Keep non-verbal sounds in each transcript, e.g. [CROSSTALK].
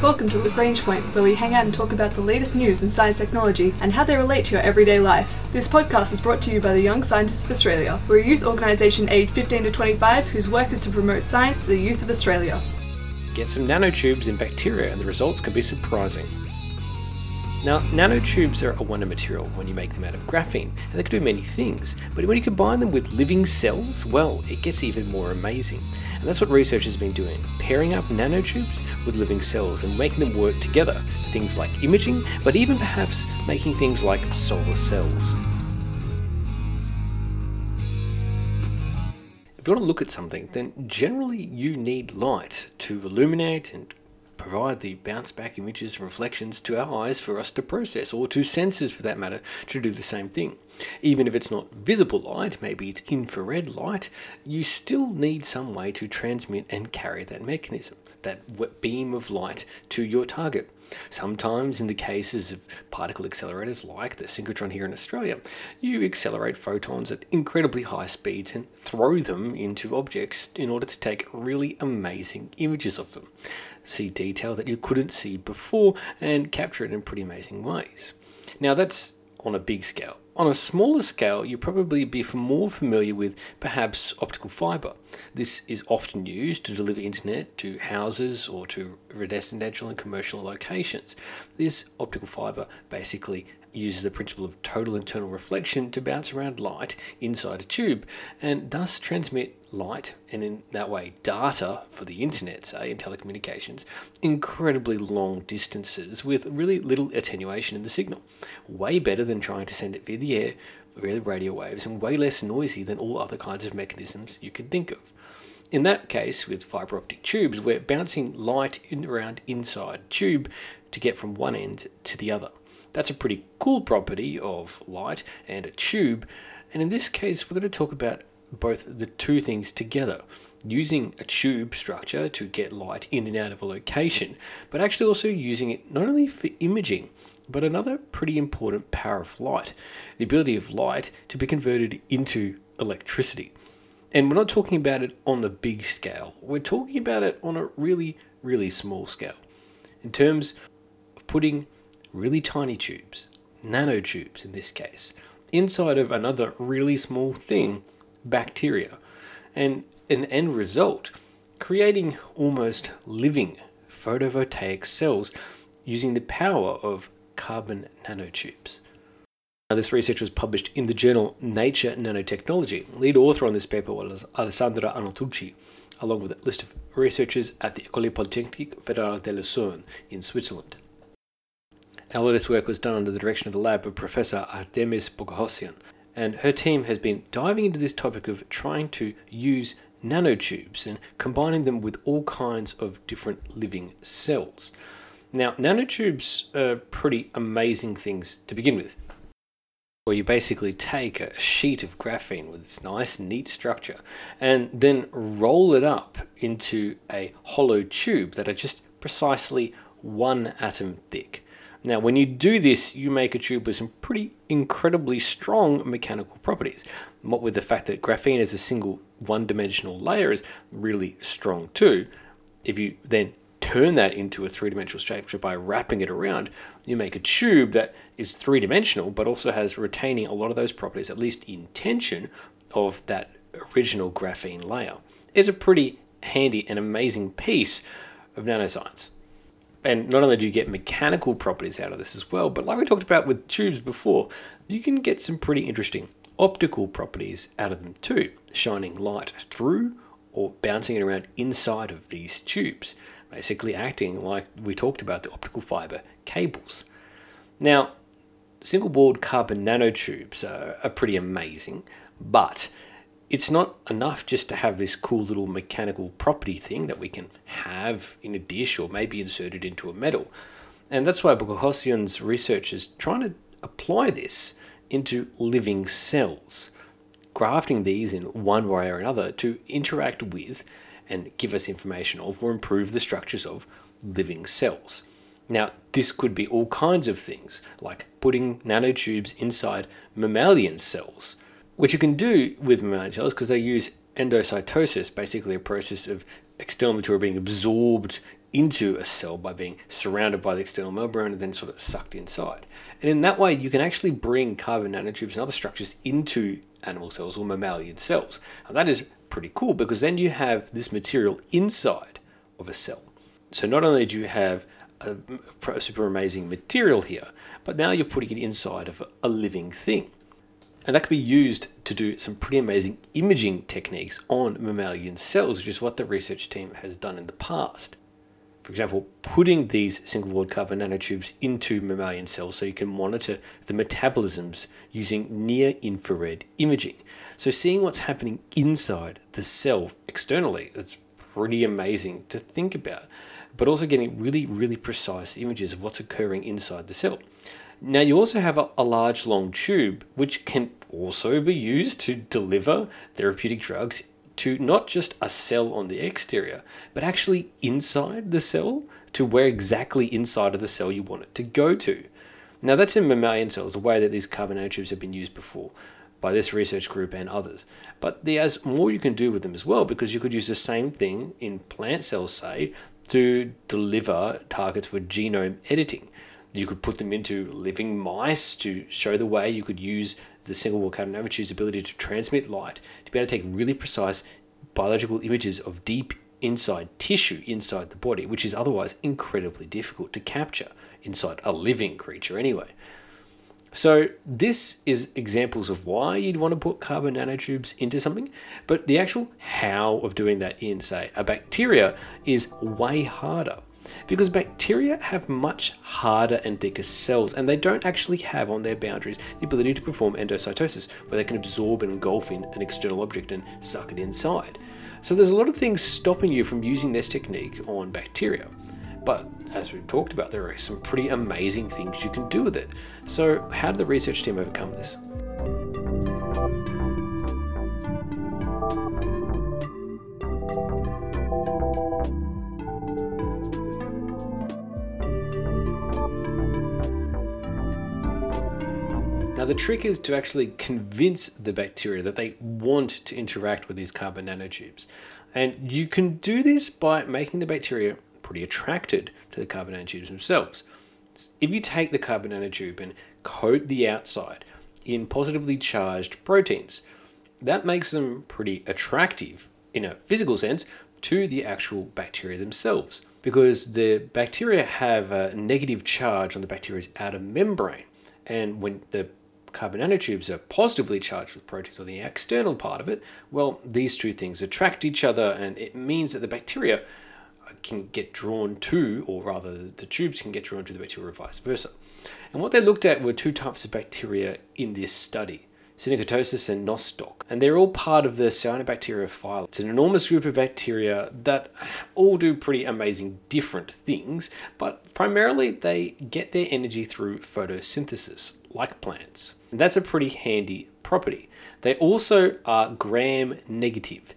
Welcome to Lagrange Point, where we hang out and talk about the latest news in science technology and how they relate to your everyday life. This podcast is brought to you by the Young Scientists of Australia. We're a youth organisation aged 15 to 25 whose work is to promote science to the youth of Australia. Get some nanotubes in bacteria and the results can be surprising. Now, nanotubes are a wonder material when you make them out of graphene, and they can do many things, but when you combine them with living cells, well, it gets even more amazing. And that's what research has been doing, pairing up nanotubes with living cells and making them work together for things like imaging, but even perhaps making things like solar cells. If you want to look at something, then generally you need light to illuminate and provide the bounce back images and reflections to our eyes for us to process, or to sensors for that matter to do the same thing. Even if it's not visible light, maybe it's infrared light, you still need some way to transmit and carry that mechanism, that beam of light to your target. Sometimes, in the cases of particle accelerators like the synchrotron here in Australia, you accelerate photons at incredibly high speeds and throw them into objects in order to take really amazing images of them see detail that you couldn't see before and capture it in pretty amazing ways. Now, that's on a big scale. On a smaller scale, you'll probably be more familiar with perhaps optical fiber. This is often used to deliver internet to houses or to residential and commercial locations. This optical fiber basically uses the principle of total internal reflection to bounce around light inside a tube and thus transmit light and in that way data for the internet, say, in telecommunications, incredibly long distances with really little attenuation in the signal. Way better than trying to send it via the air, via the radio waves, and way less noisy than all other kinds of mechanisms you could think of. In that case, with fiber optic tubes, we're bouncing light in, around inside tube to get from one end to the other. That's a pretty cool property of light and a tube, and in this case, we're going to talk about both the two things together using a tube structure to get light in and out of a location, but actually also using it not only for imaging, but another pretty important power of light the ability of light to be converted into electricity. And we're not talking about it on the big scale, we're talking about it on a really, really small scale. In terms of putting really tiny tubes, nanotubes in this case, inside of another really small thing bacteria, and an end result, creating almost living photovoltaic cells using the power of carbon nanotubes. Now, this research was published in the journal Nature Nanotechnology. Lead author on this paper was Alessandra Antonucci, along with a list of researchers at the École Polytechnique Fédérale de Lausanne in Switzerland. All of this work was done under the direction of the lab of Professor Ardemis Boghossian, and her team has been diving into this topic of trying to use nanotubes and combining them with all kinds of different living cells. Now, nanotubes are pretty amazing things to begin with. Where you basically take a sheet of graphene with its nice, neat structure and then roll it up into a hollow tube that are just precisely one atom thick. Now, when you do this, you make a tube with some pretty incredibly strong mechanical properties. What with the fact that graphene as a single one dimensional layer is really strong too. If you then turn that into a three dimensional structure by wrapping it around, you make a tube that is three dimensional but also has retaining a lot of those properties, at least in tension, of that original graphene layer. It's a pretty handy and amazing piece of nanoscience and not only do you get mechanical properties out of this as well, but like we talked about with tubes before, you can get some pretty interesting optical properties out of them too, shining light through or bouncing it around inside of these tubes, basically acting like we talked about the optical fiber cables. Now, single walled carbon nanotubes are, are pretty amazing, but it's not enough just to have this cool little mechanical property thing that we can have in a dish or maybe inserted into a metal. And that's why Boghossian's research is trying to apply this into living cells, grafting these in one way or another to interact with and give us information of or improve the structures of living cells. Now, this could be all kinds of things, like putting nanotubes inside mammalian cells which you can do with mammalian cells because they use endocytosis, basically a process of external material being absorbed into a cell by being surrounded by the external membrane and then sort of sucked inside. And in that way, you can actually bring carbon nanotubes and other structures into animal cells or mammalian cells. And that is pretty cool because then you have this material inside of a cell. So not only do you have a super amazing material here, but now you're putting it inside of a living thing. And that can be used to do some pretty amazing imaging techniques on mammalian cells, which is what the research team has done in the past. For example, putting these single walled carbon nanotubes into mammalian cells so you can monitor the metabolisms using near infrared imaging. So, seeing what's happening inside the cell externally, it's pretty amazing to think about, but also getting really, really precise images of what's occurring inside the cell. Now, you also have a, a large long tube which can also be used to deliver therapeutic drugs to not just a cell on the exterior, but actually inside the cell to where exactly inside of the cell you want it to go to. Now, that's in mammalian cells, the way that these carbon nanotubes have been used before by this research group and others. But there's more you can do with them as well because you could use the same thing in plant cells, say, to deliver targets for genome editing. You could put them into living mice to show the way you could use the single wall carbon nanotubes' ability to transmit light, to be able to take really precise biological images of deep inside tissue inside the body, which is otherwise incredibly difficult to capture inside a living creature anyway. So this is examples of why you'd want to put carbon nanotubes into something, but the actual how of doing that in, say, a bacteria is way harder because bacteria have much harder and thicker cells and they don't actually have on their boundaries the ability to perform endocytosis where they can absorb and engulf in an external object and suck it inside. So there's a lot of things stopping you from using this technique on bacteria. But as we've talked about, there are some pretty amazing things you can do with it. So, how did the research team overcome this? Now, the trick is to actually convince the bacteria that they want to interact with these carbon nanotubes. And you can do this by making the bacteria pretty attracted to the carbon nanotubes themselves. If you take the carbon nanotube and coat the outside in positively charged proteins, that makes them pretty attractive in a physical sense to the actual bacteria themselves because the bacteria have a negative charge on the bacteria's outer membrane. And when the carbon nanotubes are positively charged with proteins on the external part of it, well, these two things attract each other, and it means that the bacteria can get drawn to, or rather, the tubes can get drawn to the bacteria, or vice versa. And what they looked at were two types of bacteria in this study. Synechocystis and Nostoc, and they're all part of the Cyanobacteria phyla. It's an enormous group of bacteria that all do pretty amazing different things, but primarily they get their energy through photosynthesis, like plants. And that's a pretty handy property. They also are gram negative.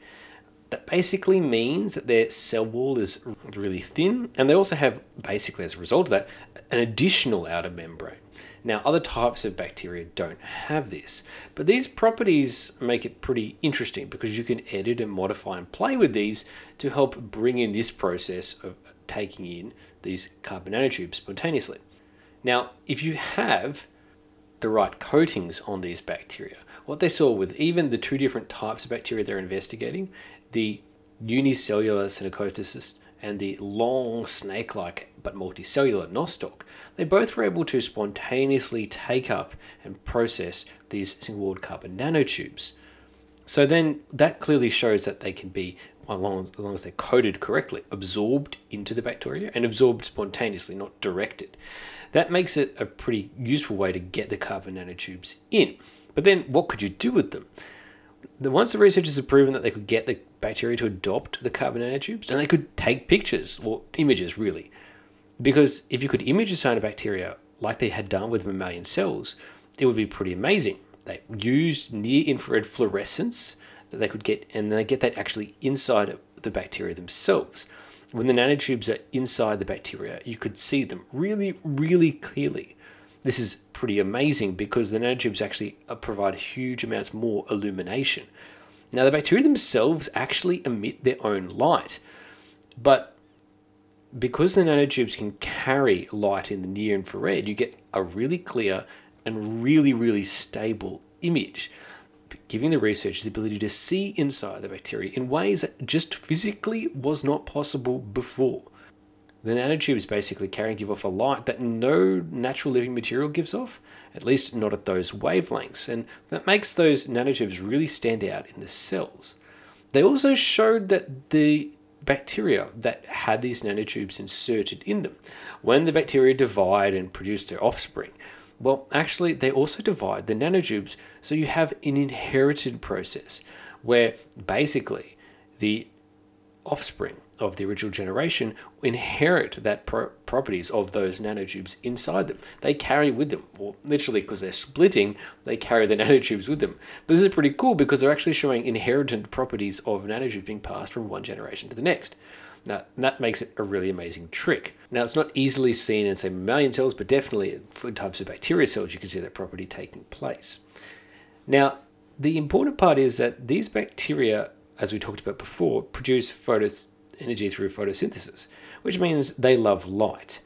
That basically means that their cell wall is really thin, and they also have, basically as a result of that, an additional outer membrane. Now, other types of bacteria don't have this, but these properties make it pretty interesting because you can edit and modify and play with these to help bring in this process of taking in these carbon nanotubes spontaneously. Now, if you have the right coatings on these bacteria. What they saw with even the two different types of bacteria they're investigating, the unicellular Synechocystis and the long snake like but multicellular Nostoc, they both were able to spontaneously take up and process these single walled carbon nanotubes. So then that clearly shows that they can be, as long as, long as they're coated correctly, absorbed into the bacteria and absorbed spontaneously, not directed. That makes it a pretty useful way to get the carbon nanotubes in. But then what could you do with them? Once the researchers have proven that they could get the bacteria to adopt the carbon nanotubes, and they could take pictures, or images really. Because if you could image a cyanobacteria like they had done with mammalian cells, it would be pretty amazing. They used near infrared fluorescence that they could get, and they get that actually inside the bacteria themselves when the nanotubes are inside the bacteria, you could see them really, really clearly. This is pretty amazing because the nanotubes actually uh, provide huge amounts more illumination. Now, the bacteria themselves actually emit their own light, but because the nanotubes can carry light in the near infrared, you get a really clear and really, really stable image, giving the researchers the ability to see inside the bacteria in ways that just physically was not possible before. The nanotubes basically carry and give off a light that no natural living material gives off, at least not at those wavelengths, and that makes those nanotubes really stand out in the cells. They also showed that the bacteria that had these nanotubes inserted in them, when the bacteria divide and produce their offspring, well, actually, they also divide the nanotubes, so you have an inherited process where basically the offspring of the original generation inherit that pro- properties of those nanotubes inside them. They carry with them, or literally because they're splitting, they carry the [LAUGHS] nanotubes with them. But this is pretty cool because they're actually showing inherited properties of nanotubes being passed from one generation to the next. Now, that makes it a really amazing trick. Now, it's not easily seen in, say, mammalian cells, but definitely in types of bacteria cells, you can see that property taking place. Now, the important part is that these bacteria, as we talked about before, produce photos energy through photosynthesis, which means they love light.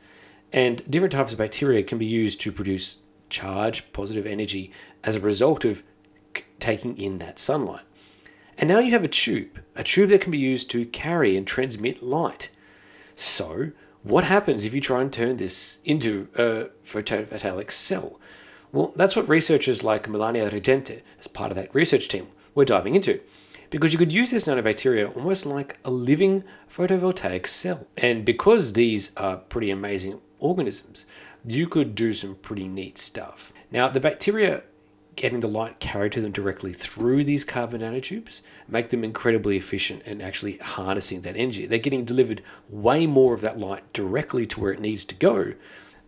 And different types of bacteria can be used to produce charge, positive energy, as a result of taking in that sunlight. And now you have a tube, a tube that can be used to carry and transmit light. So, what happens if you try and turn this into a photovoltaic cell? Well, that's what researchers like Melania Reggente, as part of that research team, were diving into because you could use this nanobacteria almost like a living photovoltaic cell. And because these are pretty amazing organisms, you could do some pretty neat stuff. Now, the bacteria getting the light carried to them directly through these carbon nanotubes make them incredibly efficient in actually harnessing that energy. They're getting delivered way more of that light directly to where it needs to go,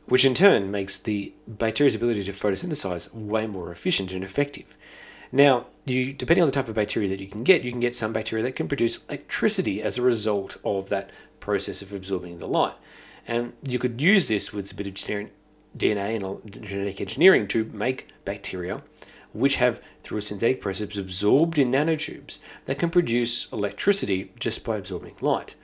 which in turn makes the bacteria's ability to photosynthesize way more efficient and effective. Now, you depending on the type of bacteria that you can get, you can get some bacteria that can produce electricity as a result of that process of absorbing the light. And you could use this with a bit of DNA and genetic engineering to make bacteria which have, through a synthetic process, absorbed in nanotubes that can produce electricity just by absorbing light.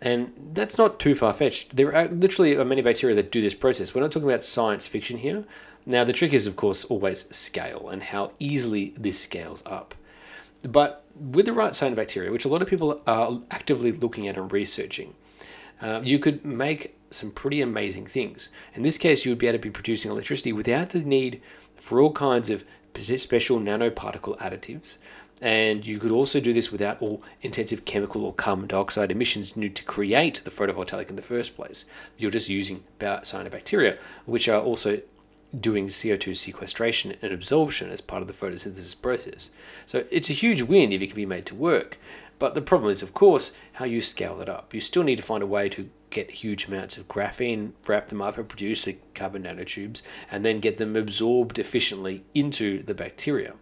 And that's not too far fetched. There are literally many bacteria that do this process. We're not talking about science fiction here. Now, the trick is, of course, always scale and how easily this scales up. But with the right cyanobacteria, which a lot of people are actively looking at and researching, uh, you could make some pretty amazing things. In this case, you would be able to be producing electricity without the need for all kinds of special nanoparticle additives. And you could also do this without all intensive chemical or carbon dioxide emissions needed to create the photovoltaic in the first place. You're just using cyanobacteria, which are also doing CO2 sequestration and absorption as part of the photosynthesis process. So it's a huge win if it can be made to work. But the problem is, of course, how you scale that up. You still need to find a way to get huge amounts of graphene, wrap them up and produce the carbon nanotubes, and then get them absorbed efficiently into the bacteria.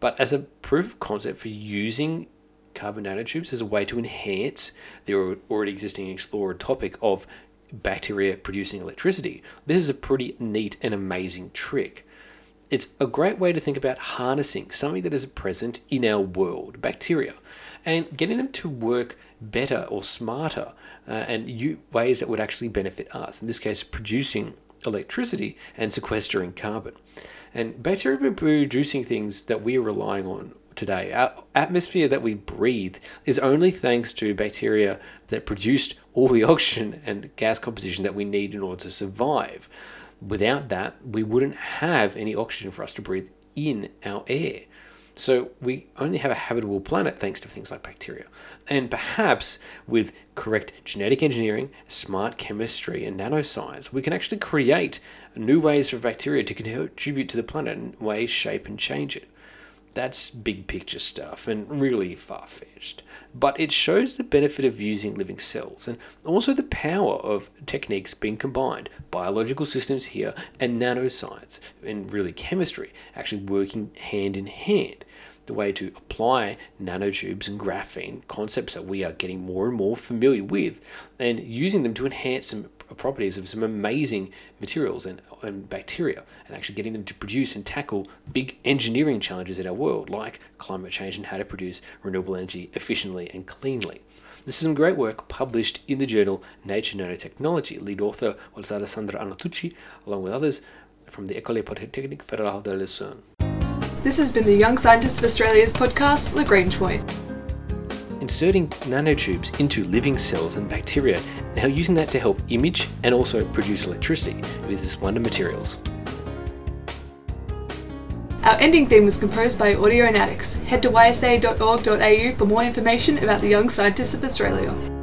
But as a proof of concept for using carbon nanotubes as a way to enhance the already existing explored topic of bacteria producing electricity. This is a pretty neat and amazing trick. It's a great way to think about harnessing something that is present in our world, bacteria, and getting them to work better or smarter uh, and ways that would actually benefit us. In this case, producing electricity and sequestering carbon. And bacteria have been producing things that we are relying on today. Our atmosphere that we breathe is only thanks to bacteria that produced all the [LAUGHS] oxygen and gas composition that we need in order to survive. Without that, we wouldn't have any oxygen for us to breathe in our air. So we only have a habitable planet thanks to things like bacteria. And perhaps with correct genetic engineering, smart chemistry, and nanoscience, we can actually create new ways for bacteria to contribute to the planet in ways, shape, and change it. That's big picture stuff and really far fetched. But it shows the benefit of using living cells and also the power of techniques being combined, biological systems here and nanoscience and really chemistry actually working hand in hand. The way to apply nanotubes and graphene, concepts that we are getting more and more familiar with, and using them to enhance some properties of some amazing materials and, and bacteria and actually getting them to produce and tackle big engineering challenges in our world like climate change and how to produce renewable energy efficiently and cleanly. This is some great work published in the journal Nature Nanotechnology. Lead author was Alessandra Antonucci, along with others from the École Polytechnique Fédérale de Lausanne. This has been the Young Scientists of Australia's podcast, Lagrange Point. Inserting nanotubes into living cells and bacteria, now using that to help image and also produce electricity with this wonder materials. Our ending theme was composed by Audionautics. Head to ysa.org.au for more information about the Young Scientists of Australia.